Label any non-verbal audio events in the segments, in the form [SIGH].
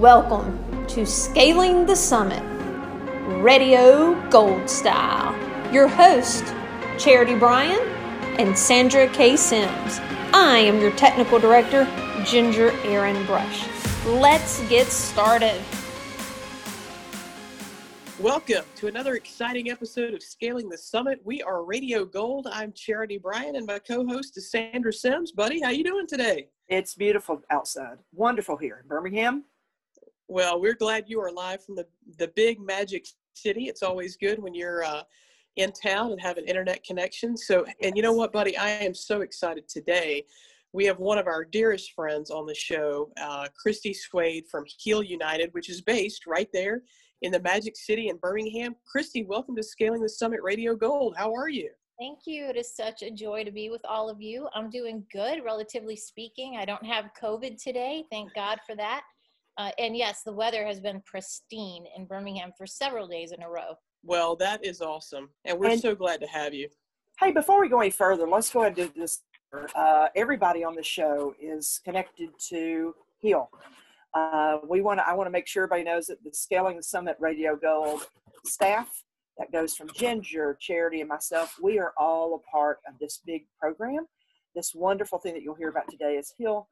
Welcome to Scaling the Summit, Radio Gold Style. Your host, Charity Bryan and Sandra K. Sims. I am your technical director, Ginger Aaron Brush. Let's get started. Welcome to another exciting episode of Scaling the Summit. We are Radio Gold. I'm Charity Bryan, and my co-host is Sandra Sims. Buddy, how you doing today? It's beautiful outside. Wonderful here in Birmingham. Well, we're glad you are live from the the big Magic City. It's always good when you're uh, in town and have an internet connection. So, and you know what, buddy, I am so excited today. We have one of our dearest friends on the show, uh, Christy Swaid from Heal United, which is based right there in the Magic City in Birmingham. Christy, welcome to Scaling the Summit Radio Gold. How are you? Thank you. It is such a joy to be with all of you. I'm doing good, relatively speaking. I don't have COVID today. Thank God for that. Uh, and yes, the weather has been pristine in Birmingham for several days in a row. Well, that is awesome. And we're and, so glad to have you. Hey, before we go any further, let's go ahead and do this. Uh, everybody on the show is connected to Heal. Uh, we want I want to make sure everybody knows that the Scaling the Summit Radio Gold staff, that goes from Ginger, Charity, and myself, we are all a part of this big program. This wonderful thing that you'll hear about today is Heal,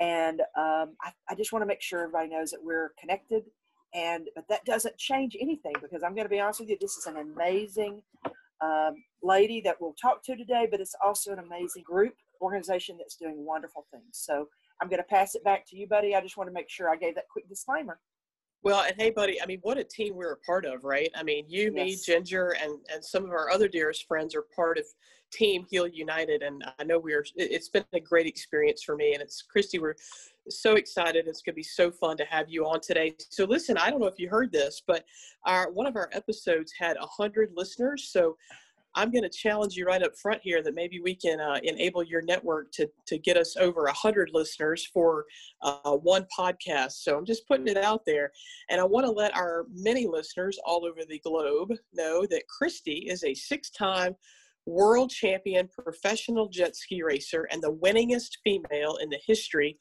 and um, I, I just want to make sure everybody knows that we're connected. And but that doesn't change anything because I'm going to be honest with you. This is an amazing um, lady that we'll talk to today, but it's also an amazing group organization that's doing wonderful things. So I'm going to pass it back to you, buddy. I just want to make sure I gave that quick disclaimer. Well, and hey, buddy, I mean, what a team we're a part of, right? I mean, you, yes. me, Ginger, and, and some of our other dearest friends are part of Team Heal United. And I know we're, it's been a great experience for me. And it's, Christy, we're so excited. It's going to be so fun to have you on today. So, listen, I don't know if you heard this, but our one of our episodes had a 100 listeners. So, I'm going to challenge you right up front here that maybe we can uh, enable your network to, to get us over a 100 listeners for uh, one podcast. So I'm just putting it out there. And I want to let our many listeners all over the globe know that Christy is a six time world champion professional jet ski racer and the winningest female in the history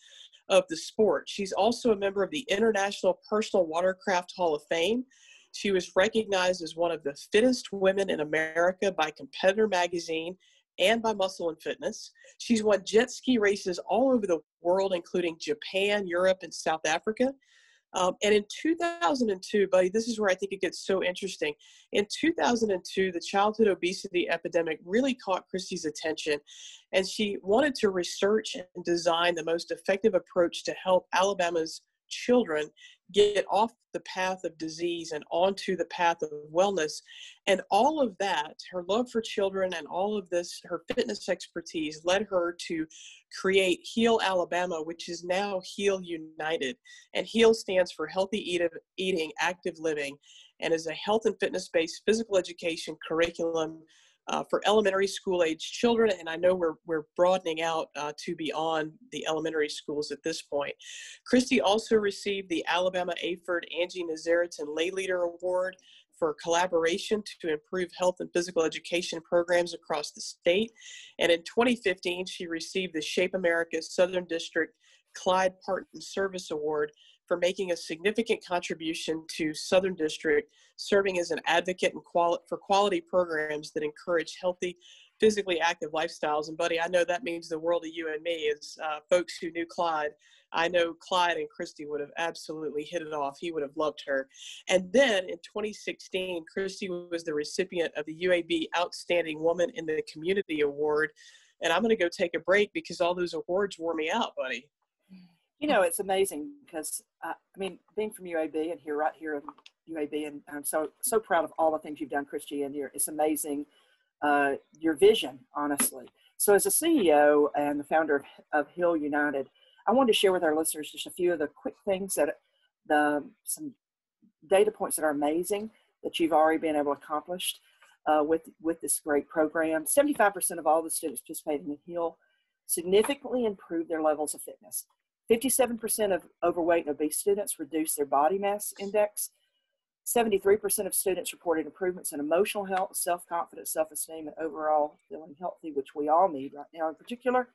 of the sport. She's also a member of the International Personal Watercraft Hall of Fame she was recognized as one of the fittest women in America by Competitor Magazine and by Muscle and Fitness. She's won jet ski races all over the world, including Japan, Europe, and South Africa. Um, and in 2002, buddy, this is where I think it gets so interesting. In 2002, the childhood obesity epidemic really caught Christy's attention, and she wanted to research and design the most effective approach to help Alabama's children get off the path of disease and onto the path of wellness. And all of that, her love for children and all of this, her fitness expertise led her to create Heal Alabama, which is now Heal United. And Heal stands for Healthy Eat- Eating, Active Living, and is a health and fitness based physical education curriculum uh, for elementary school age children, and I know we're, we're broadening out uh, to beyond the elementary schools at this point. Christy also received the Alabama AHPERD Angie Nazaritan Lay Leader Award for collaboration to improve health and physical education programs across the state. And in 2015, she received the Shape America Southern District Clyde Partin Service Award for making a significant contribution to Southern District, serving as an advocate quali- for quality programs that encourage healthy, physically active lifestyles. And, buddy, I know that means the world to you and me as uh, folks who knew Clyde. I know Clyde and Christy would have absolutely hit it off. He would have loved her. And then in 2016, Christy was the recipient of the UAB Outstanding Woman in the Community Award. And I'm going to go take a break because all those awards wore me out, buddy. You know, it's amazing because uh, I mean, being from UAB and here right here in UAB, and I'm so so proud of all the things you've done, Christy, and your it's amazing uh, your vision, honestly. So, as a CEO and the founder of, of Heal United, I wanted to share with our listeners just a few of the quick things that the some data points that are amazing that you've already been able to accomplish uh, with with this great program. Seventy five percent of all the students participating in Heal significantly improved their levels of fitness. 57% of overweight and obese students reduced their body mass index. 73% of students reported improvements in emotional health, self confidence, self esteem, and overall feeling healthy, which we all need right now in particular.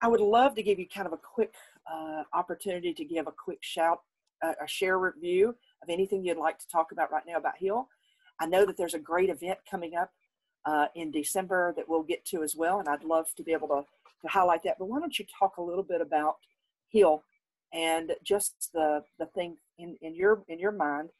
I would love to give you kind of a quick uh, opportunity to give a quick shout a, a share review of anything you'd like to talk about right now about Heal. I know that there's a great event coming up uh, in December that we'll get to as well, and I'd love to be able to, to highlight that. But why don't you talk a little bit about Heal and just the the thing in, in your in your mind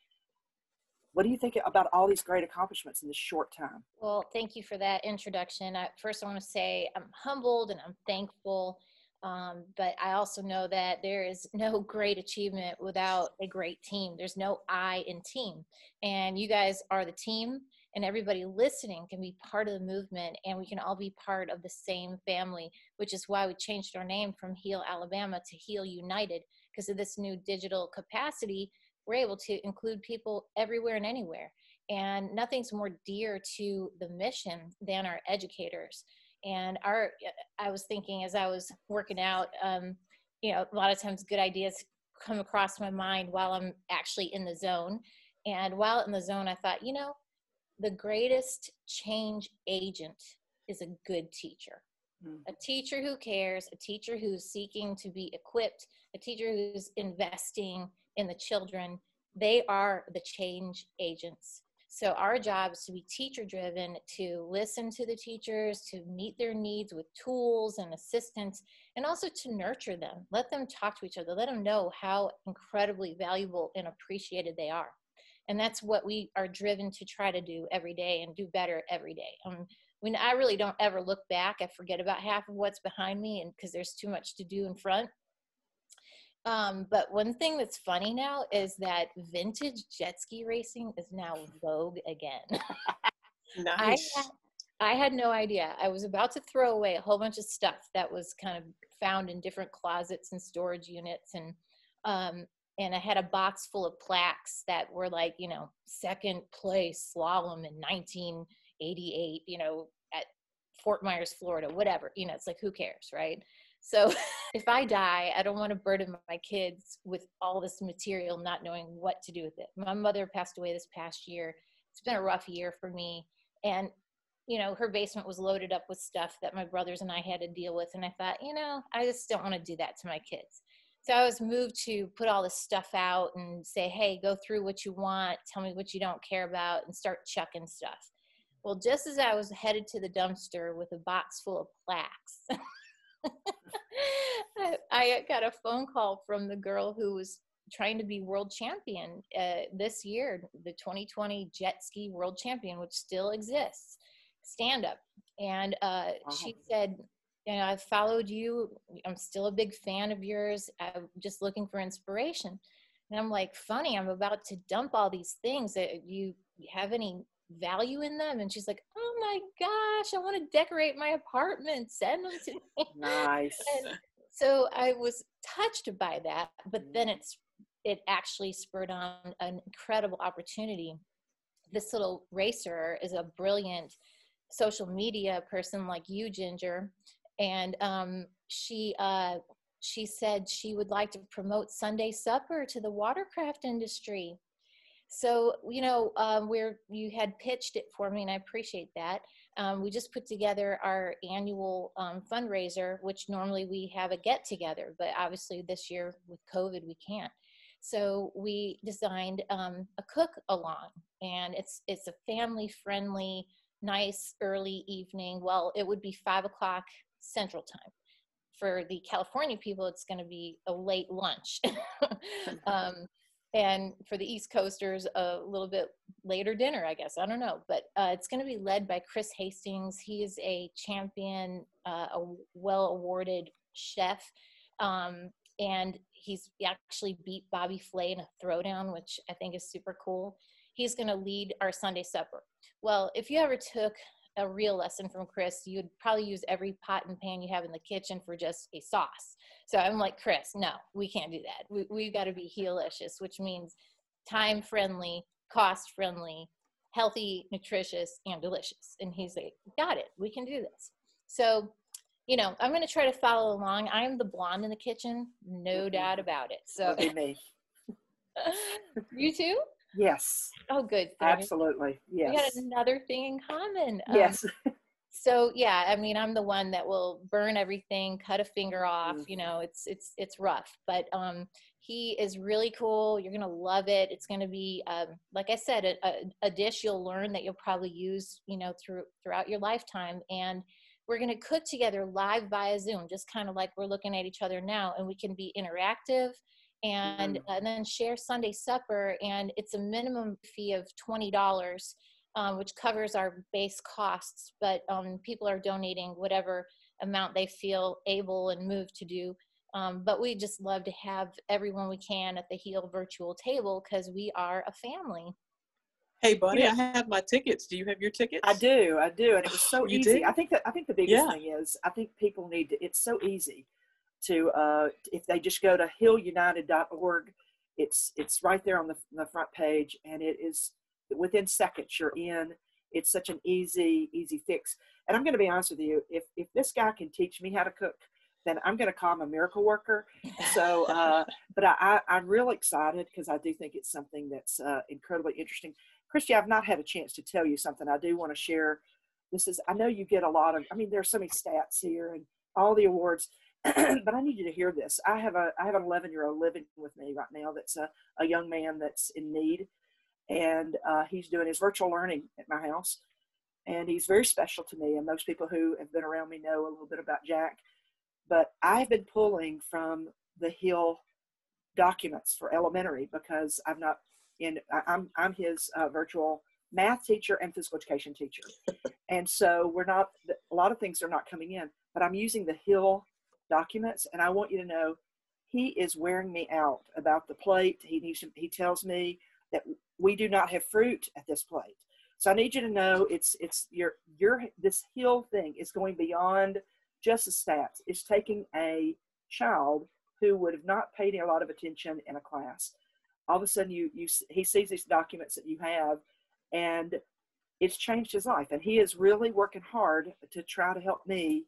what do you think about all these great accomplishments in this short time? Well, thank you for that introduction. I, first, I want to say I'm humbled and I'm thankful. Um, but I also know that there is [LAUGHS] no great achievement without a great team. There's no I in team. And you guys are the team, and everybody listening can be part of the movement, and we can all be part of the same family, which is why we changed our name from Heal Alabama to Heal United because of this new digital capacity we're able to include people everywhere and anywhere. And nothing's more dear to the mission than our educators. And our, I was thinking as I was working out, um, you know, a lot of times good ideas come across my mind while I'm actually in the zone. And while in the zone, I thought, you know, the greatest change agent is a good teacher. Mm. A teacher who cares, a teacher who's seeking to be equipped, a teacher who's investing in the children, they are the change agents. So our job is to be teacher driven, to listen to the teachers, to meet their needs with tools and assistance, and also to nurture them. Let them talk to each other. Let them know how incredibly valuable and appreciated they are. And that's what we are driven to try to do every day and do better every day. Um, when I really don't ever look back, I forget about half of what's behind me, and because there's too much to do in front. Um, but one thing that's funny now is that vintage jet ski racing is now vogue again. [LAUGHS] nice. I had, I had no idea. I was about to throw away a whole bunch of stuff that was kind of found in different closets and storage units, and um, and I had a box full of plaques that were like, you know, second place slalom in 1988, you know, at Fort Myers, Florida, whatever. You know, it's like who cares, right? So [LAUGHS] if I die, I don't want to burden my kids with all this material, not knowing what to do with it. My mother passed away this past year. It's been a rough year for me. And, you know, her basement was loaded up with stuff that my brothers and I had to deal with. And I thought, you know, I just don't want to do that to my kids. So I was moved to put all this stuff out and say, hey, go through what you want, tell me what you don't care about, and start chucking stuff. Well, just as I was headed to the dumpster with a box full of plaques, [LAUGHS] I got a phone call from the girl who was trying to be world champion uh, this year, the 2020 jet ski world champion, which still exists, stand up. And uh, wow. she said, you know, I've followed you. I'm still a big fan of yours. I'm just looking for inspiration. And I'm like, funny, I'm about to dump all these things. That you have any value in them and she's like oh my gosh i want to decorate my apartment send them to me [LAUGHS] nice and so i was touched by that but then mm. it's it actually spurred on an incredible opportunity this little racer is a brilliant social media person like you ginger and um, she uh, she said she would like to promote sunday supper to the watercraft industry so, you know, um, where you had pitched it for me, and I appreciate that. Um, we just put together our annual um, fundraiser, which normally we have a get together, but obviously this year with COVID, we can't. So we designed um, a cook along, and it's it's a family friendly, nice early evening. Well, it would be five o'clock Central Time. For the California people, it's going to be a late lunch. [LAUGHS] um, and for the east coasters a little bit later dinner i guess i don't know. But uh, it's going to be led by chris hastings. He is a champion uh, a well awarded chef. Um, and he's actually beat bobby flay in a throwdown which i think is super cool. He's going to lead our sunday supper. Well if you ever took a real lesson from Chris, you'd probably use every pot and pan you have in the kitchen for just a sauce. So I'm like, Chris, no, we can't do that. We, we've got to be healicious, which means time friendly, cost friendly, healthy, nutritious, and delicious. And he's like, got it, we can do this. So, you know, I'm going to try to follow along. I'm the blonde in the kitchen, no mm-hmm. doubt about it. So, [LAUGHS] you too? Yes. Oh, good. Absolutely. Yes. We had another thing in common. Um, yes. [LAUGHS] so yeah, I mean, I'm the one that will burn everything, cut a finger off. Mm. You know, it's it's it's rough. But um, he is really cool. You're going to love it. It's going to be, um, like I said, a, a, a, dish you'll learn that you'll probably use, you know, through, throughout your lifetime. And we're going to cook together live via Zoom, just kind of like we're looking at each other now, and we can be interactive and, mm-hmm. and then share Sunday supper. And it's a minimum fee of $20, um, which covers our base costs, but um, people are donating whatever amount they feel able and moved to do. Um, but we just love to have everyone we can at the Heal virtual table because we are a family. Hey, buddy, yeah. I have my tickets. Do you have your tickets? I do. I do, and it was so you easy. I think that I think the biggest yeah. thing is I think people need to. It's so easy to uh, if they just go to healunited.org. It's it's right there on the, the front page, and it is within seconds you're in. It's such an easy easy fix. And I'm going to be honest with you. If if this guy can teach me how to cook, then I'm going to call him a miracle worker. So, uh, [LAUGHS] but I, I, am real excited because I do think it's something that's uh, incredibly interesting. Christy, I've not had a chance to tell you something I do want to share. This is, I know you get a lot of, I mean, there's so many stats here and all the awards, [CLEARS THROAT] but I need you to hear this. I have a, I have an 11 year old living with me right now. That's a, a young man that's in need and uh, he's doing his virtual learning at my house. And he's very special to me. And most people who have been around me know a little bit about Jack but I've been pulling from the Heal documents for elementary because I'm not in, I'm, I'm his uh, virtual math teacher and physical education teacher. and so we're not, a lot of things are not coming in, but I'm using the Heal documents. And I want you to know he is wearing me out about the plate. He needs to, he tells me that we do not have fruit at this plate. So I need you to know it's, it's your, your, this Heal thing is going beyond just the Stats It's taking a child who would have not paid a lot of attention in a class. All of a sudden, you, you he sees these documents that you have, and it's changed his life. And he is really working hard to try to help me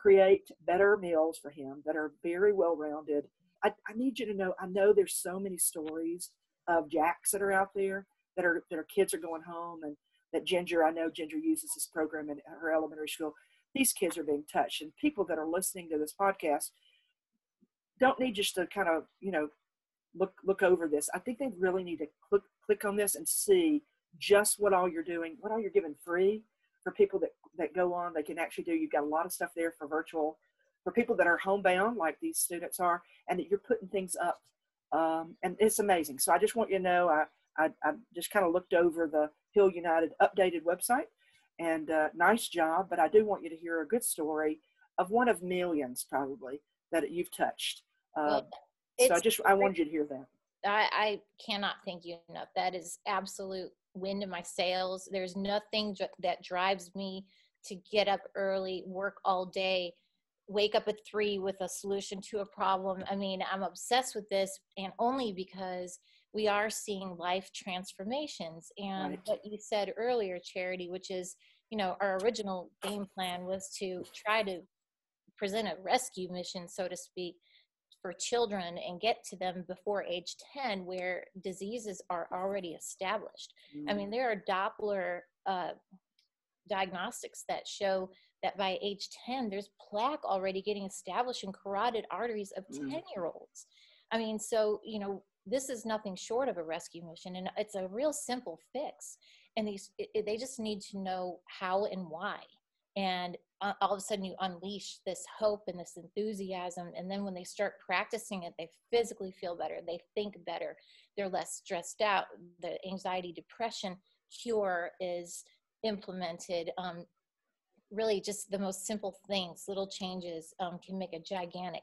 create better meals for him that are very well rounded. I, I need you to know. I know there's so many stories of Jacks that are out there that are that our kids are going home and that Ginger. I know Ginger uses this program in her elementary school these kids are being touched and people that are listening to this podcast don't need just to kind of you know look look over this i think they really need to click click on this and see just what all you're doing what all you're giving free for people that that go on they can actually do you've got a lot of stuff there for virtual for people that are homebound like these students are and that you're putting things up um, and it's amazing so i just want you to know i i, I just kind of looked over the Heal united updated website and uh, nice job. But I do want you to hear a good story of one of millions probably that you've touched. Well, so I just I wanted you to hear that. I, I cannot thank you enough. That is absolute wind in my sails. There's nothing that drives me to get up early, work all day, wake up at three with a solution to a problem. I mean, I'm obsessed with this, and only because we are seeing life transformations. And right. what you said earlier, Charity, which is, you know, our original game plan was to try to present a rescue mission, so to speak, for children and get to them before age 10 where diseases are already established. Mm. I mean, mm. there are Doppler uh, diagnostics that show that by age 10, there's plaque already getting established in carotid arteries of 10 mm. year olds. I mean, so, you know, this is nothing short of a rescue mission and it's a real simple fix and these it, they just need to know how and why and uh, all of a sudden you unleash this hope and this enthusiasm and then when they start practicing it they physically feel better they think better they're less stressed out the anxiety depression cure is implemented um, really just the most simple things little changes um, can make a gigantic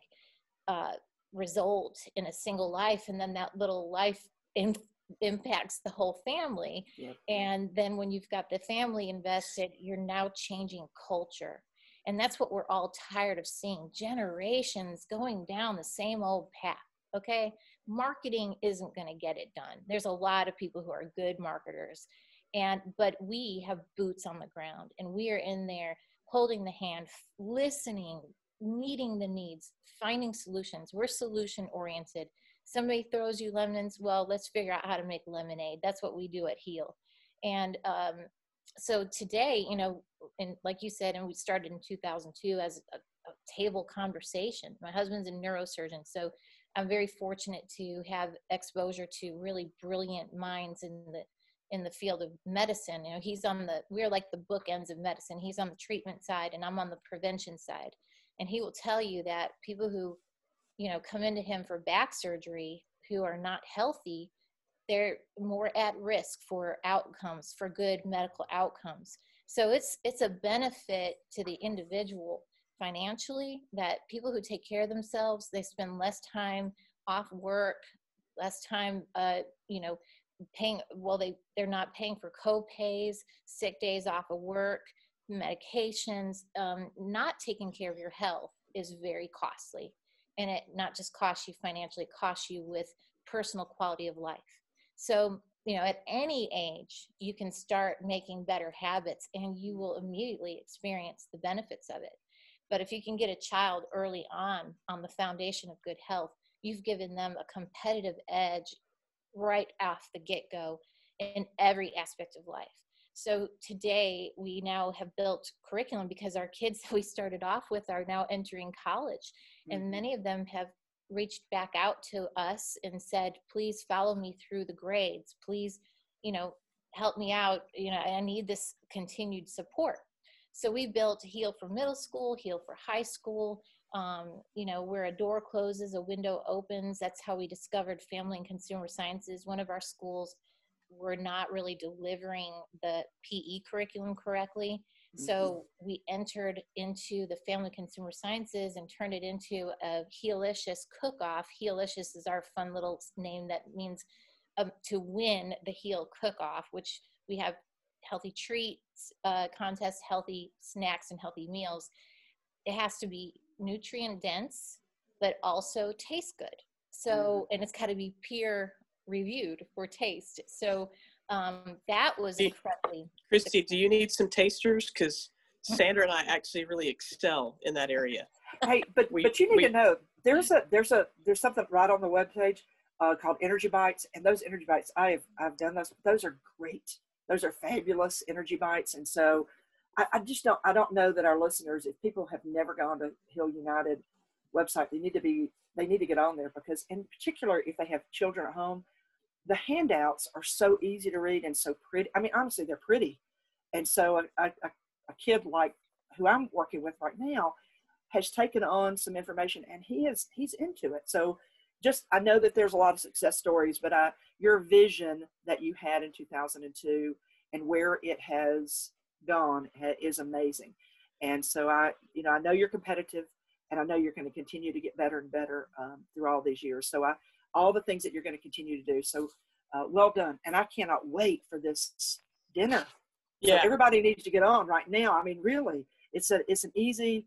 uh, result in a single life and then that little life in, impacts the whole family. Yep. and then when you've got the family invested you're now changing culture. And that's what we're all tired of seeing generations going down the same old path okay? Marketing isn't going to get it done. There's a lot of people who are good marketers and but we have boots on the ground and we are in there holding the hand listening meeting the needs, finding solutions. We're solution oriented. Somebody throws you lemons, well, let's figure out how to make lemonade. That's what we do at Heal. And um, so today, you know, and like you said, and we started in 2002 as a, a table conversation. My husband's a neurosurgeon, so I'm very fortunate to have exposure to really brilliant minds in the in the field of medicine. You know, he's on the we're like the bookends of medicine. He's on the treatment side and I'm on the prevention side. And he will tell you that people who, you know, come into him for back surgery who are not healthy, they're more at risk for outcomes, for good medical outcomes. So it's it's a benefit to the individual financially that people who take care of themselves, they spend less time off work, less time uh, you know, paying well they they're not paying for co-pays sick days off of work medications um, not taking care of your health is very costly. And it not just costs you financially costs you with personal quality of life. So you know at any age you can start making better habits and you will immediately experience the benefits of it. But if you can get a child early on on the foundation of good health you've given them a competitive edge right off the get go in every aspect of life. So today we now have built curriculum because our kids [LAUGHS] that we started off with are now entering college, and mm-hmm. many of them have reached back out to us and said, "Please follow me through the grades. Please, you know, help me out. You know, I need this continued support." So we built Heal for middle school, Heal for high school, um, you know, where a door closes, a window opens. That's how we discovered family and consumer sciences. One of our schools were not really delivering the PE curriculum correctly. Mm-hmm. So we entered into the family consumer sciences and turned it into a Healicious cook-off. Healicious is our fun little name that means um, to win the Heal cook-off, which we have healthy treats uh, contests, healthy snacks, and healthy meals. It has to be nutrient dense, but also taste good. So, mm-hmm. and it's got to be peer reviewed for taste. So um, that was incredibly. Christy, do you need some tasters? Because [LAUGHS] Sandra and I actually really excel in that area. Hey, but we, but you need we, to know there's a there's a there's something right on the webpage uh, called Energy Bites, and those Energy Bites I have I've done those. Those are great. Those are fabulous Energy Bites, and so I, I, just don't I don't know that our listeners, if people have never gone to Heal United website, they need to be they need to get on there because in particular if they have children at home, the handouts are so easy to read and so pretty. I mean, honestly, they're pretty. And so a, a, a kid like who I'm working with right now has taken on some information and he is he's into it. So just I know that there's a lot of success stories, but I, your vision that you had in 2002 and where it has gone is amazing. And so I, you know, I know you're competitive, and I know you're going to continue to get better and better um, through all these years. So I, all the things that you're going to continue to do. So uh, well done, and I cannot wait for this dinner. Yeah, so everybody needs to get on right now. I mean, really, it's a it's an easy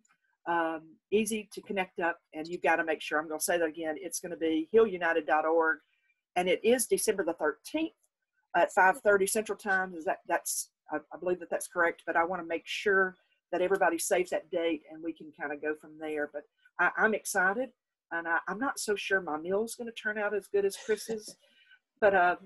um, easy to connect up, and you've got to make sure. I'm going to say that again. It's going to be healunited.org, and it is December the 13th at 5:30 Central Time. Is that that's I, I believe that that's correct, but I want to make sure that everybody saves that date and we can kind of go from there. But I, am excited, and I, am not so sure my meal is going to turn out as good as Chris's. but uh,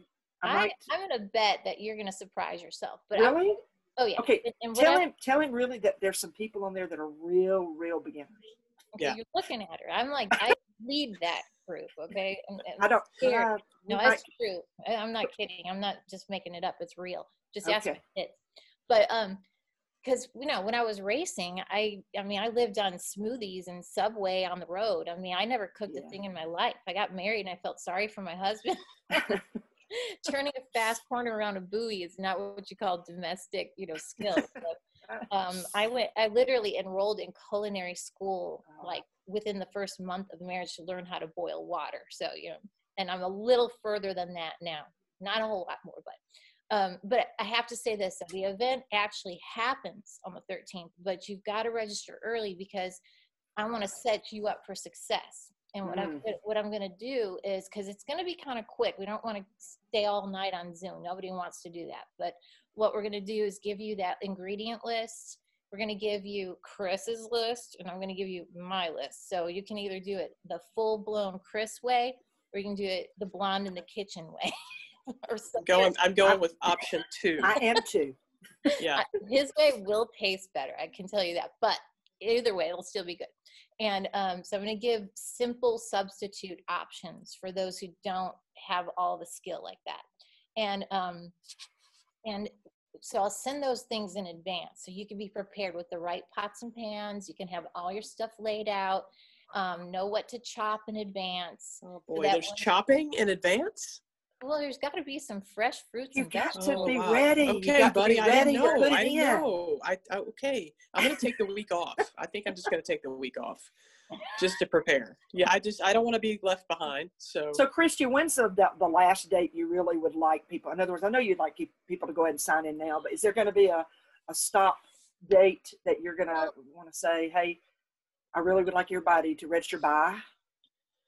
I, I am going to bet that you're going to surprise yourself. But really? I, oh yeah. Okay. And, tell him, tell him really that there's some people on there that are real, real beginners. Okay, yeah. You're looking at her. I'm like, I lead that group. Okay. And, and I don't. Uh, no, that's true. I'm not kidding. I'm not just making it up. It's real. Just ask okay. my kids. But um, because you know when I was racing, I I mean I lived on smoothies and Subway on the road. I mean I never cooked yeah. a thing in my life. I got married and I felt sorry for my husband. [LAUGHS] Turning a fast [LAUGHS] corner around a buoy is not what you call domestic, you know, skill. [LAUGHS] Um, I went. I literally enrolled in culinary school like within the first month of marriage to learn how to boil water. So you know, and I'm a little further than that now. Not a whole lot more, but um, but I have to say this: the event actually happens on the 13th, but you've got to register early because I want to set you up for success. And what mm. I'm what I'm going to do is because it's going to be kind of quick. We don't want to stay all night on Zoom. Nobody wants to do that. But what we're going to do is give you that ingredient list. We're going to give you Chris's list, and I'm going to give you my list. So you can either do it the full blown Chris way, or you can do it the blonde in the kitchen way. [LAUGHS] [LAUGHS] or something. Going, I'm going with option two. I am too. [LAUGHS] Yeah. His way will taste better. I can tell you that. But either way, it'll still be good. And um, so I'm going to give simple substitute options for those who don't have all the skill like that. And um, and so I'll send those things in advance so you can be prepared with the right pots and pans. You can have all your stuff laid out, um, know what to chop in advance. Oh boy, there's chopping in advance. Well, there's got to be some fresh fruits. You've oh, got to be wow. ready. Okay, buddy. I know. I know. I, I okay. I'm gonna take the week off. I think I'm just gonna take the week off, just to prepare. Yeah, I just I don't want to be left behind. So. So, Christy, when's the, the last date you really would like people? In other words, I know you'd like people to go ahead and sign in now, but is there going to be a a stop date that you're gonna oh. want to say, hey, I really would like everybody to register by?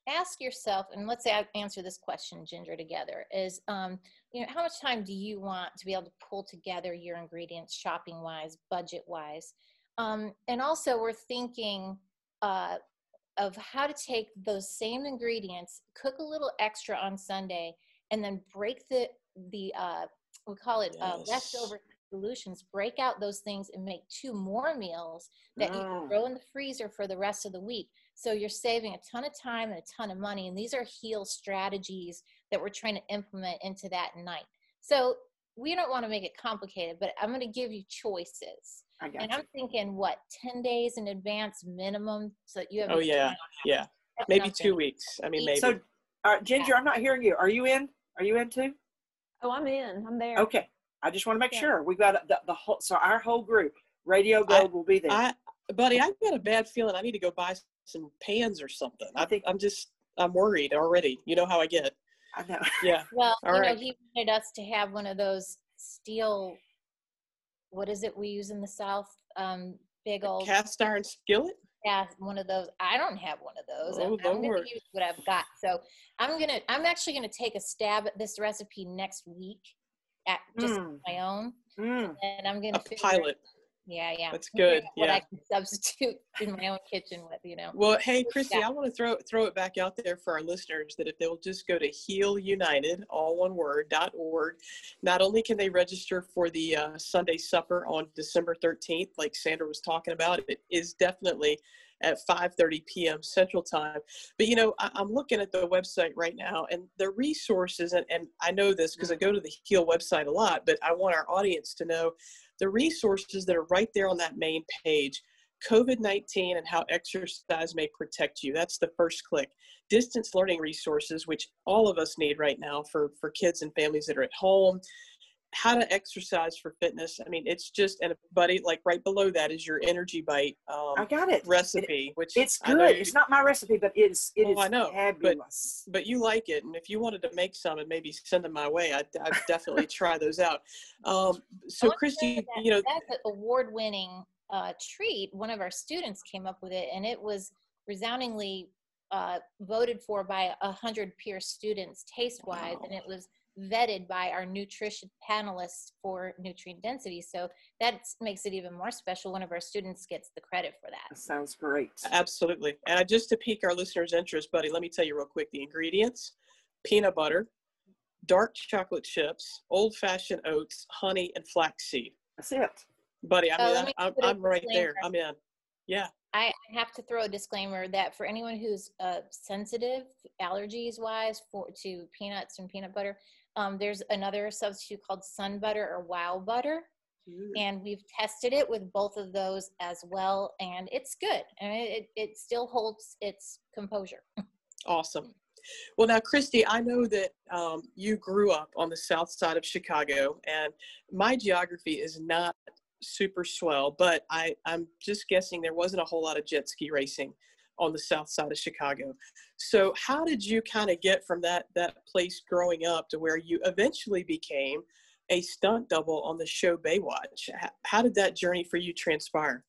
Ask yourself, and let's say I answer this question, Ginger, together, is, um, you know, how much time do you want to be able to pull together your ingredients shopping wise, budget wise? Um, and also, we're thinking uh, of how to take those same ingredients, cook a little extra on Sunday, and then break the, the uh, we call it uh, leftover solutions, break out those things and make two more meals that you can throw in the freezer for the rest of the week. So you're saving a ton of time and a ton of money. And these are heal strategies that we're trying to implement into that night. So we don't want to make it complicated, but I'm going to give you choices. and you. I'm thinking what 10 days in advance minimum so that you have Oh yeah. Yeah. Maybe nothing. 2 weeks. I mean maybe. So uh, Ginger, I'm not hearing you. Are you in? Are you in too? Oh, I'm in. I'm there. Okay. I just want to make yeah. sure we've got the, the whole so our whole group, Radio Gold, will be there. I, buddy, I've got a bad feeling. I need to go buy some pans or something. I think I'm just I'm worried already. You know how I get. I know. [LAUGHS] Yeah. Well, All you right. know, he wanted us to have one of those steel. What is it we use in the South? Um, big old cast iron skillet. Yeah, one of those. I don't have one of those. Oh, I'm, I'm going to use what I've got. So I'm gonna. I'm actually gonna take a stab at this recipe next week, at just mm. my own, mm. and I'm gonna a pilot. Yeah, yeah. That's [LAUGHS] good. What yeah. I can substitute in my own kitchen with, you know. Well, hey, Christy, I want to throw throw it back out there for our listeners that if they'll just go to Heal United, all one word, dot org, not only can they register for the uh, Sunday supper on December 13th, like Sandra was talking about, it is definitely at 5.30 p.m. Central Time. But, you know, I, am looking at the website right now and the resources, and, and I know this because I go to the HEAL website a lot, but I want our audience to know the resources that are right there on that main page. COVID 19 and how exercise may protect you. That's the first click. Distance learning resources, which all of us need right now for, for kids and families that are at home how to exercise for fitness. I mean, it's just and a buddy, like right below that is your energy bite. Um, I got it recipe, it, which it's good. You, it's not my recipe, but it is it oh, is I know, fabulous. But, but you like it, and if you wanted to make some and maybe send them my way, I'd, I'd definitely [LAUGHS] try those out. Um, so, Christy, that, you know, that's an award-winning uh, treat. One of our students came up with it, and it was resoundingly uh, voted for by a hundred peer students taste-wise, wow. and it was vetted by our nutrition panelists for nutrient density. So that makes it even more special. One of our students gets the credit for that. that sounds great. Absolutely. And just to pique our listeners' interest, buddy, let me tell you real quick the ingredients peanut butter, dark chocolate chips, old fashioned oats, honey, and flaxseed. That's it. Buddy, I mean, I'm, I'm right there. I'm in. Yeah. I have to throw a disclaimer that for anyone who's uh, sensitive, allergies wise, for to peanuts and peanut butter, um, there's another substitute called Sun Butter or Wow Butter. Mm. And we've tested it with both of those as well, and it's good. And it, it still holds its composure. Awesome. Well, now, Christy, I know that um, you grew up on the south side of Chicago, and my geography is not super swell, but I, I'm just guessing there wasn't a whole lot of jet ski racing on the south side of Chicago. So how did you kind of get from that that place growing up to where you eventually became a stunt double on the show Baywatch? How did that journey for you transpire?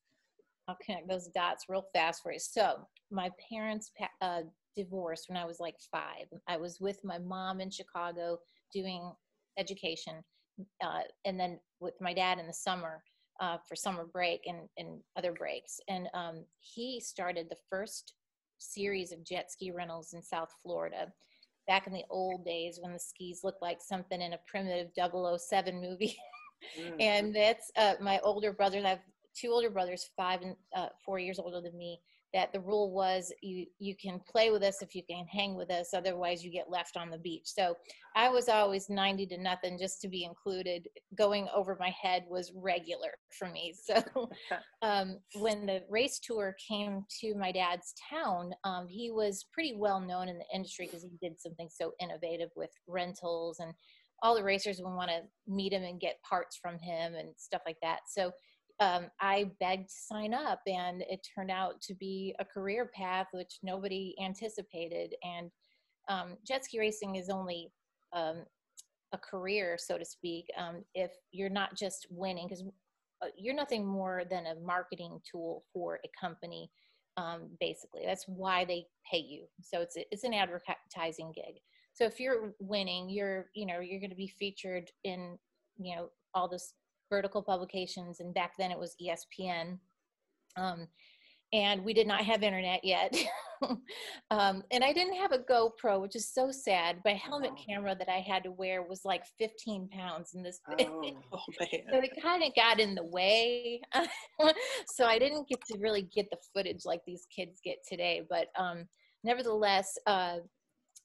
I'll connect those dots real fast for you. So my parents uh, divorced when I was like five. I was with my mom in Chicago doing education, uh, and then with my dad in the summer uh, for summer break and, and other breaks. And um, he started the first series of jet ski rentals in South Florida back in the old days when the skis looked like something in a primitive 007 movie. [LAUGHS] mm. and that's uh, my older brother. I've two older brothers, five and uh, four years older than me, that the rule was you you can play with us if you can hang with us otherwise you get left on the beach. So i was always 90 to nothing just to be included. Going over my head was regular for me. [LAUGHS] So [LAUGHS] um, when the race tour came to my dad's town um, he was pretty well known in the industry because he did something so innovative with rentals and all the racers would want to meet him and get parts from him and stuff like that. So um, I begged to sign up, and it turned out to be a career path which nobody anticipated. And um, jet ski racing is only um, a career, so to speak, um, if you're not just winning, because uh, you're nothing more than a marketing tool for a company. Um, basically, that's why they pay you. So it's a, it's an advertising gig. So if you're winning, you're you know you're going to be featured in you know all this vertical publications, and back then it was ESPN. Um, and we did not have internet yet. [LAUGHS] um, and I didn't have a GoPro, which is so sad. My helmet oh. camera that I had to wear was like 15 pounds in this. Oh, oh [LAUGHS] [LAUGHS] man. so it kind of got in the way. so I didn't get to really get the footage like these kids get today. But um, nevertheless, uh,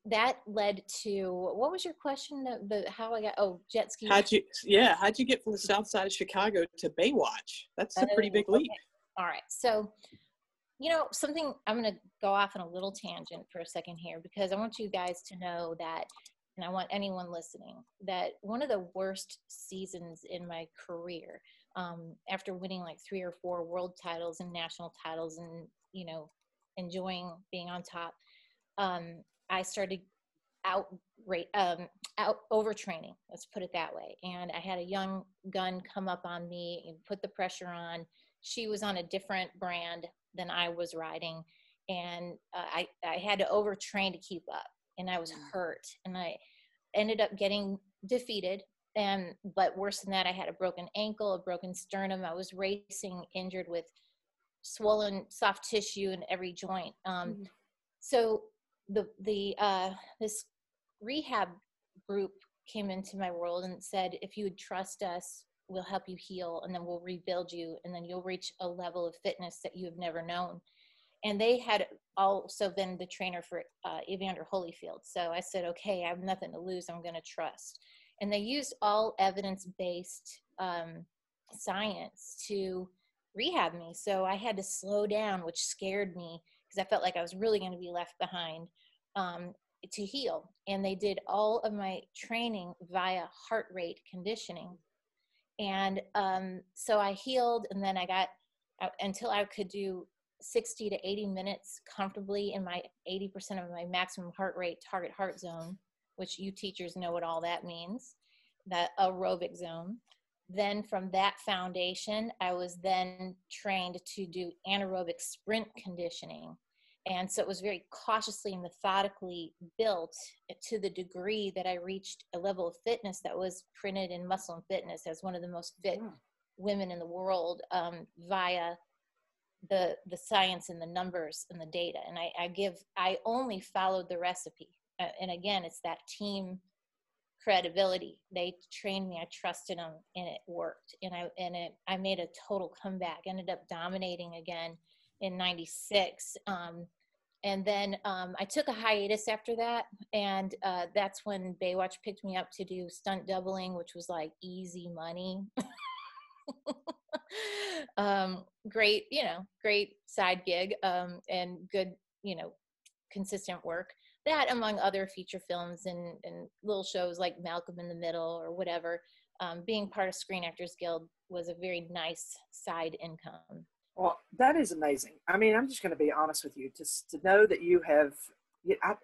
that led to what was your question? The, the how I got oh jet ski. How'd you yeah? How'd you get from the south side of Chicago to Baywatch? That's a pretty big leap. Okay. All right, so you know something. I'm going to go off on a little tangent for a second here because I want you guys to know that, and I want anyone listening that one of the worst seasons in my career, um, after winning like three or four world titles and national titles, and you know enjoying being on top. Um, I started out rate um, out overtraining. Let's put it that way. And I had a young gun come up on me and put the pressure on. She was on a different brand than I was riding, and uh, I I had to overtrain to keep up, and I was hurt, and I ended up getting defeated. And but worse than that, I had a broken ankle, a broken sternum. I was racing injured with swollen soft tissue in every joint. Um, mm-hmm. So the the uh, this rehab group came into my world and said, if you would trust us, we'll help you heal, and then we'll rebuild you, and then you'll reach a level of fitness that you have never known. And they had also been the trainer for uh, Evander Holyfield. So I said, okay, I have nothing to lose. I'm going to trust. And they used all evidence based um, science to rehab me. So I had to slow down, which scared me because I felt like I was really going to be left behind um, to heal. And they did all of my training via heart rate conditioning. And um, so I healed, and then I got uh, until I could do 60 to 80 minutes comfortably in my 80% of my maximum heart rate target heart zone, which you teachers know what all that means, that aerobic zone. Then from that foundation, I was then trained to do anaerobic sprint conditioning, and so it was very cautiously and methodically built to the degree that I reached a level of fitness that was printed in Muscle and Fitness as one of the most fit mm. women in the world um, via the the science and the numbers and the data. And I, I give I only followed the recipe. Uh, and again, it's that team credibility. They trained me. I trusted them, and it worked. And I and it I made a total comeback. Ended up dominating again in 96 um, and then um, i took a hiatus after that and uh, that's when baywatch picked me up to do stunt doubling which was like easy money. [LAUGHS] Um, great you know great side gig um, and good you know consistent work. That among other feature films and, and little shows like malcolm in the middle or whatever um, being part of screen actors guild was a very nice side income well, that is amazing. I mean, I'm just going to be honest with you. Just to know that you have, I,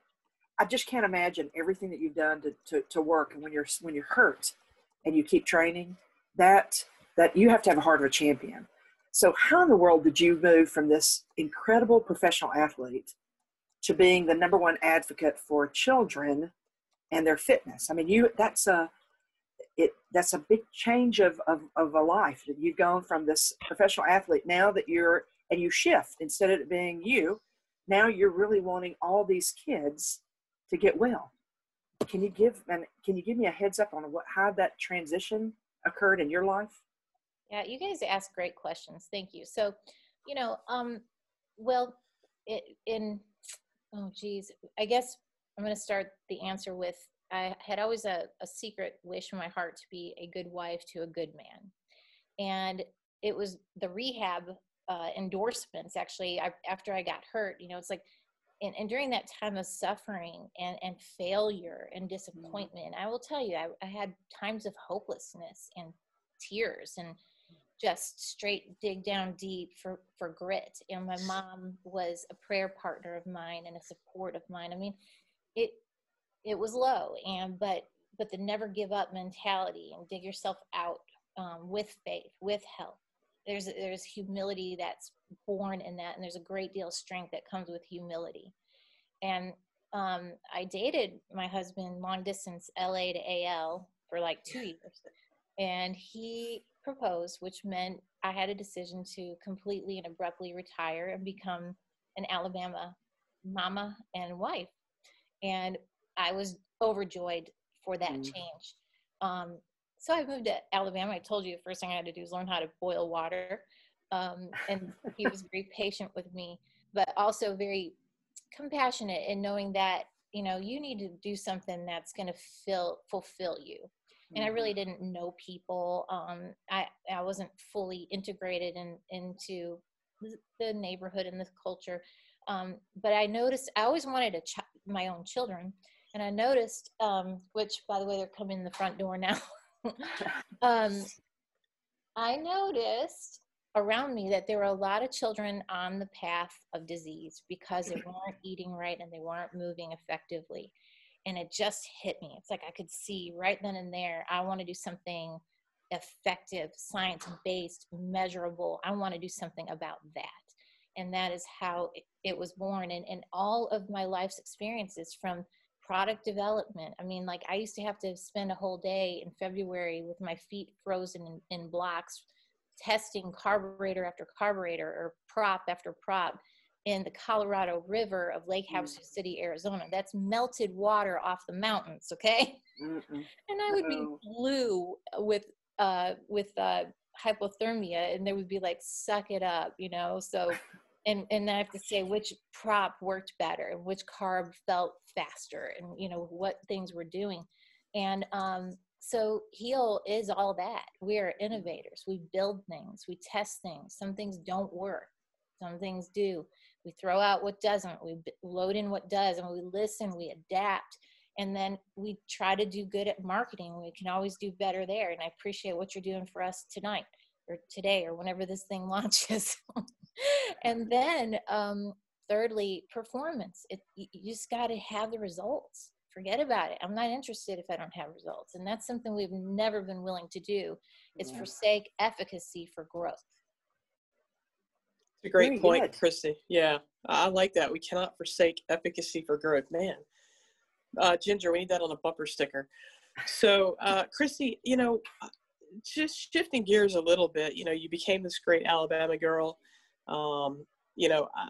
I just can't imagine everything that you've done to, to, to work. And when you're when you're hurt, and you keep training, that that you have to have a heart of a champion. So, how in the world did you move from this incredible professional athlete to being the number one advocate for children and their fitness? I mean, you that's a it that's a big change of, of, of a life that you've gone from this professional athlete now that you're and you shift instead of it being you now you're really wanting all these kids to get well can you give and can you give me a heads up on what how that transition occurred in your life Yeah, you guys ask great questions. Thank you. So, you know, um, well, it, in oh geez, I guess I'm going to start the answer with I had always a, a secret wish in my heart to be a good wife to a good man, and it was the rehab uh, endorsements actually I, after I got hurt. You know, it's like and, and during that time of suffering and, and failure and mm. disappointment, I will tell you, I, I had times of hopelessness and tears and just straight dig down deep for, for grit. And my mom was a prayer partner of mine and a support of mine. I mean, it, it was low and, but, but the never give up mentality and dig yourself out um, with faith, with help. There's, there's humility that's born in that and there's a great deal of strength that comes with humility. And um, i dated my husband long distance la to al for like two years. And he proposed which meant i had a decision to completely and abruptly retire and become an alabama mama and wife. And i was overjoyed for that mm. change. Um, so i moved to alabama. I told you the first thing i had to do was learn how to boil water. Um, and he was very [LAUGHS] patient with me but also very compassionate in knowing that you know you need to do something that's going to fill fulfill you. And i really mm-hmm. didn't know people. Um, i i wasn't fully integrated in into the neighborhood and the culture. Um, but i noticed i always wanted a ch- my own children and i noticed um, which by the way they're coming in the front door now [LAUGHS] um, i noticed around me that there were a lot of children on the path of disease because they [CLEARS THROAT] weren't eating right and they weren't moving effectively. And it just hit me. It's like I could see right then and there, I want to do something effective, science based, measurable. I want to do something about that. And that is how it, was born. And, and all of my life's experiences from product development. I mean, like I used to have to spend a whole day in February with my feet frozen in, in blocks testing carburetor after carburetor or prop after prop in the Colorado River of Lake mm. Havasu City, Arizona. That's melted water off the mountains, okay? Mm-mm. [LAUGHS] And I would be blue with uh, with uh, hypothermia, and they would be like, "Suck it up," you know. So, and and I have to say which prop worked better which carb felt faster, and you know what things we're doing, and um, so heal is all that. We are innovators. We build things. We test things. Some things don't work. Some things do. We throw out what doesn't. We load in what does and we listen. We adapt. And then we try to do good at marketing. We can always do better there. And i appreciate what you're doing for us tonight or today or whenever this thing [LAUGHS] launches [LAUGHS] and then um, thirdly performance it, you just got to have the results forget about it. I'm not interested if I don't have results. And that's something we've never been willing to do is yeah. forsake efficacy for growth. It's a great Very point, good. Christy. Yeah, I like that. We cannot forsake efficacy for growth. Man, uh, Ginger, we need that on a bumper sticker. So, uh, Christy, you know, uh, just shifting gears a little bit, you know, you became this great Alabama girl. Um, you know, I,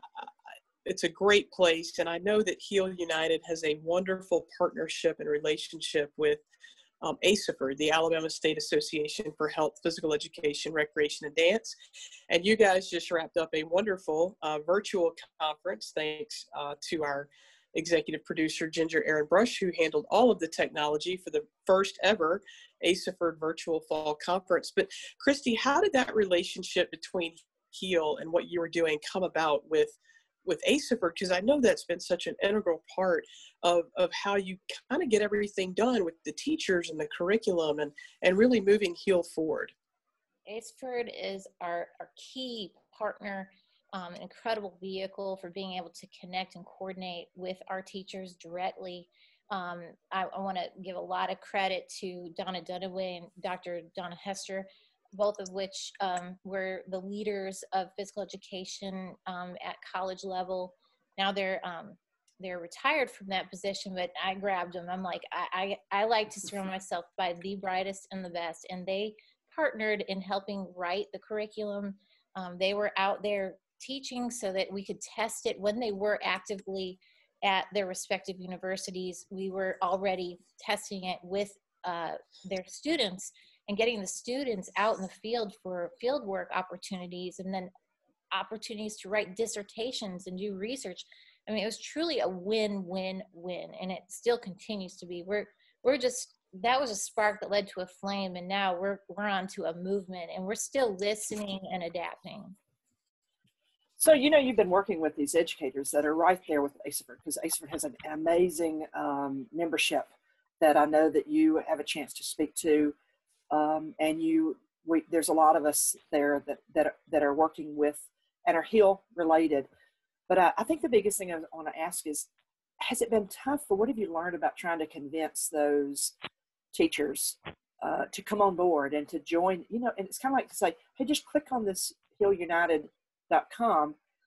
it's a great place. And I know that Heal United has a wonderful partnership and relationship with um, the Alabama State Association for Health, Physical Education, Recreation, and Dance. And you guys just wrapped up a wonderful uh, virtual conference, thanks uh, to our executive producer, Ginger Aaron Brush, who handled all of the technology for the first ever ASAHPERD virtual fall conference. But Christy, how did that relationship between Heal and what you were doing come about with with ASAHPERD because I know that's been such an integral part of, of how you kind of get everything done with the teachers and the curriculum and, and really moving HEAL forward. ASAHPERD is our, our key partner, um, incredible vehicle for being able to connect and coordinate with our teachers directly. Um, I, I want to give a lot of credit to Donna Dunaway and Dr. Donna Hester both of which um, were the leaders of physical education um, at college level. Now they're um, they're retired from that position, but I grabbed them. I'm like, I, I, I like to surround [LAUGHS] myself by the brightest and the best, and they partnered in helping write the curriculum. Um, they were out there teaching so that we could test it when they were actively at their respective universities. We were already testing it with uh, their students and getting the students out in the field for field work opportunities and then opportunities to write dissertations and do research. I mean, it was truly a win-win-win, and it still continues to be. We're we're just that was a spark that led to a flame, and now we're we're on to a movement, and we're still listening and adapting. So you know you've been working with these educators that are right there with ASAHPERD because ASAHPERD has an amazing um, membership that I know that you have a chance to speak to, um, and you we, there's a lot of us there that that that are working with and are heal related. But I, I think the biggest thing I want to ask is, has it been tough? Or what have you learned about trying to convince those teachers uh, to come on board and to join? You know, and it's kind of like to say, hey, just click on this Heal United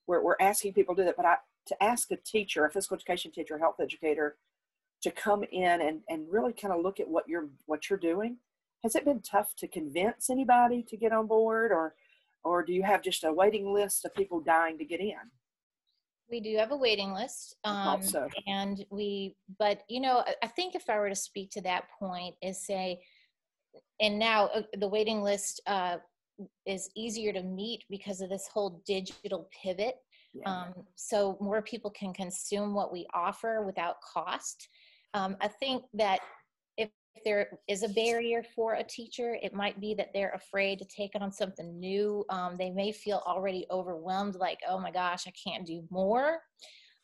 where we're asking people to do that. But I, to ask a teacher, a physical education teacher, a health educator, to come in and, and really kind of look at what you're what you're doing. Has it been tough to convince anybody to get on board, or or do you have just a waiting list of people dying to get in? We do have a waiting list, um, so. and we. But you know, I think if I were to speak to that point, is say, and now uh, the waiting list uh, is easier to meet because of this whole digital pivot. Yeah. Um, so more people can consume what we offer without cost. Um, I think that if there is a barrier for a teacher, it might be that they're afraid to take on something new. Um, they may feel already overwhelmed, like, oh my gosh, I can't do more.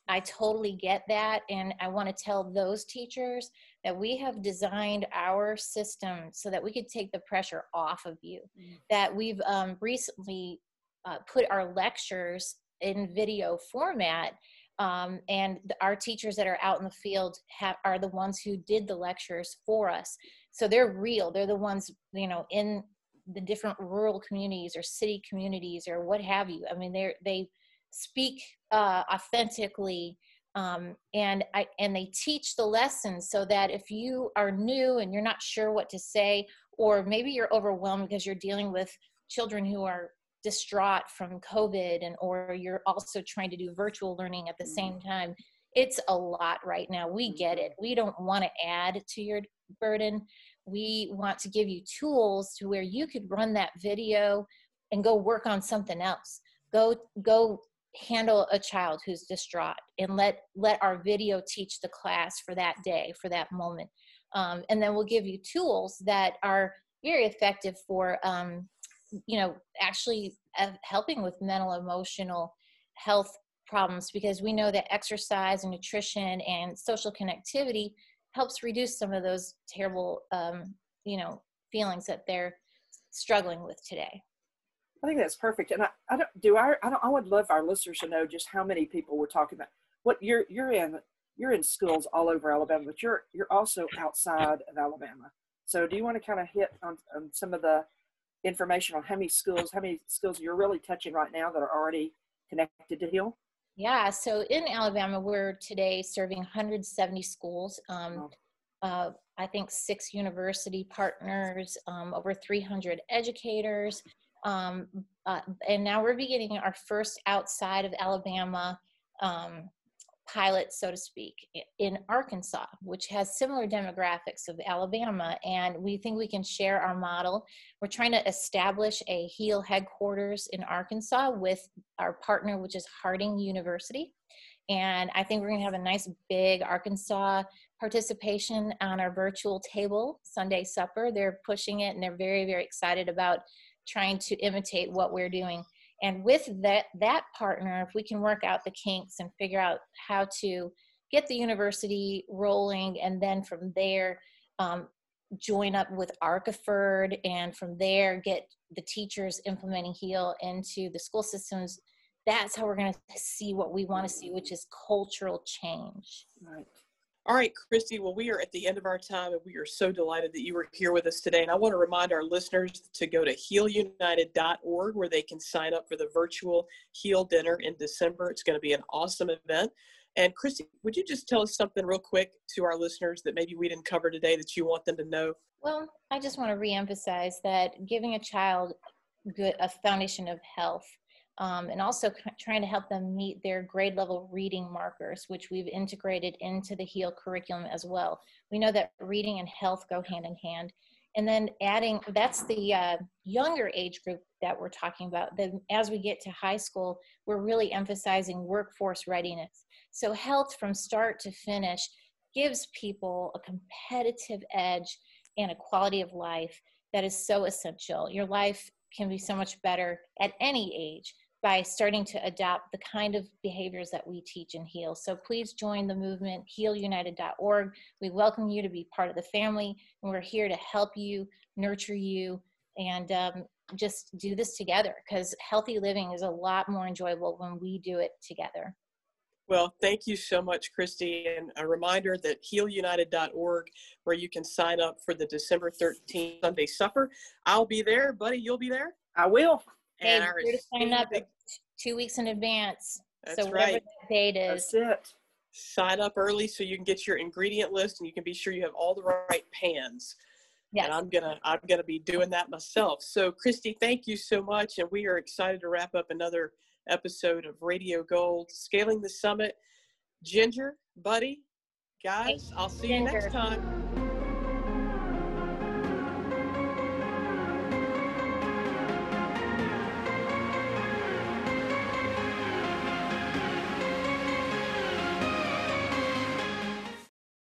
I totally get that. And I want to tell those teachers that we have designed our system so that we could take the pressure off of you. Mm. That we've um, recently uh, put our lectures in video format. Um, and our teachers that are out in the field have, are the ones who did the lectures for us. So they're real. They're the ones, you know, in the different rural communities or city communities or what have you. I mean, they're, they speak uh, authentically um, and I and they teach the lessons so that if you are new and you're not sure what to say, or maybe you're overwhelmed because you're dealing with children who are distraught from COVID, and or you're also trying to do virtual learning at the same mm-hmm. time. It's a lot right now. We get it. We don't want to add to your burden. We want to give you tools to where you could run that video and go work on something else. Go go handle a child who's distraught and let let our video teach the class for that day for that moment um, and then we'll give you tools that are very effective for um, you know actually uh, helping with mental emotional health problems because we know that exercise and nutrition and social connectivity helps reduce some of those terrible um, you know feelings that they're struggling with today I think that's perfect. And I, I don't do I I don't I would love our listeners to know just how many people we're talking about. What you're you're in you're in schools all over Alabama, but you're you're also outside of Alabama. So do you want to kind of hit on, on some of the information on how many schools, how many schools you're really touching right now that are already connected to Heal? Yeah, so in Alabama, we're today serving 170 schools. Um, uh, I think six university partners, um, over 300 educators, um, uh, and now we're beginning our first outside of Alabama um, pilot, so to speak, in Arkansas, which has similar demographics of Alabama. And we think we can share our model. We're trying to establish a HEAL headquarters in Arkansas with our partner, which is Harding University. And I think we're going to have a nice big Arkansas participation on our virtual table Sunday supper. They're pushing it and they're very, very excited about trying to imitate what we're doing. And with that that partner, if we can work out the kinks and figure out how to get the university rolling, and then from there um, join up with ArkAHPERD, and from there get the teachers implementing HEAL into the school systems. That's how we're going to see what we want to see, which is cultural change. Right. All right, Christy. Well, we are at the end of our time, and we are so delighted that you were here with us today. And I want to remind our listeners to go to healunited.org where they can sign up for the virtual Heal Dinner in December. It's going to be an awesome event. And Christy, would you just tell us something real quick to our listeners that maybe we didn't cover today that you want them to know? Well, I just want to reemphasize that giving a child good a foundation of health um, and also trying to help them meet their grade level reading markers, which we've integrated into the HEAL curriculum as well. We know that reading and health go hand in hand. and then adding that's the uh, younger age group that we're talking about then as we get to high school we're really emphasizing workforce readiness so health from start to finish gives people a competitive edge and a quality of life that is so essential your life can be so much better at any age by starting to adopt the kind of behaviors that we teach and heal. So please join the movement, healunited.org. We welcome you to be part of the family, and we're here to help you, nurture you, and um, just do this together because healthy living is a lot more enjoyable when we do it together. Well, thank you so much, Christy. And a reminder that healunited.org, where you can sign up for the December 13th Sunday supper. I'll be there. Buddy, you'll be there? I will. And hey, our to sign up big... two weeks in advance. That's so right. that date is. That's it. Sign up early so you can get your ingredient list and you can be sure you have all the right pans. Yes. And I'm gonna I'm gonna be doing that myself. So Christy, thank you so much, and we are excited to wrap up another episode of Radio Gold, Scaling the Summit. Ginger, buddy, guys, I'll see you next time.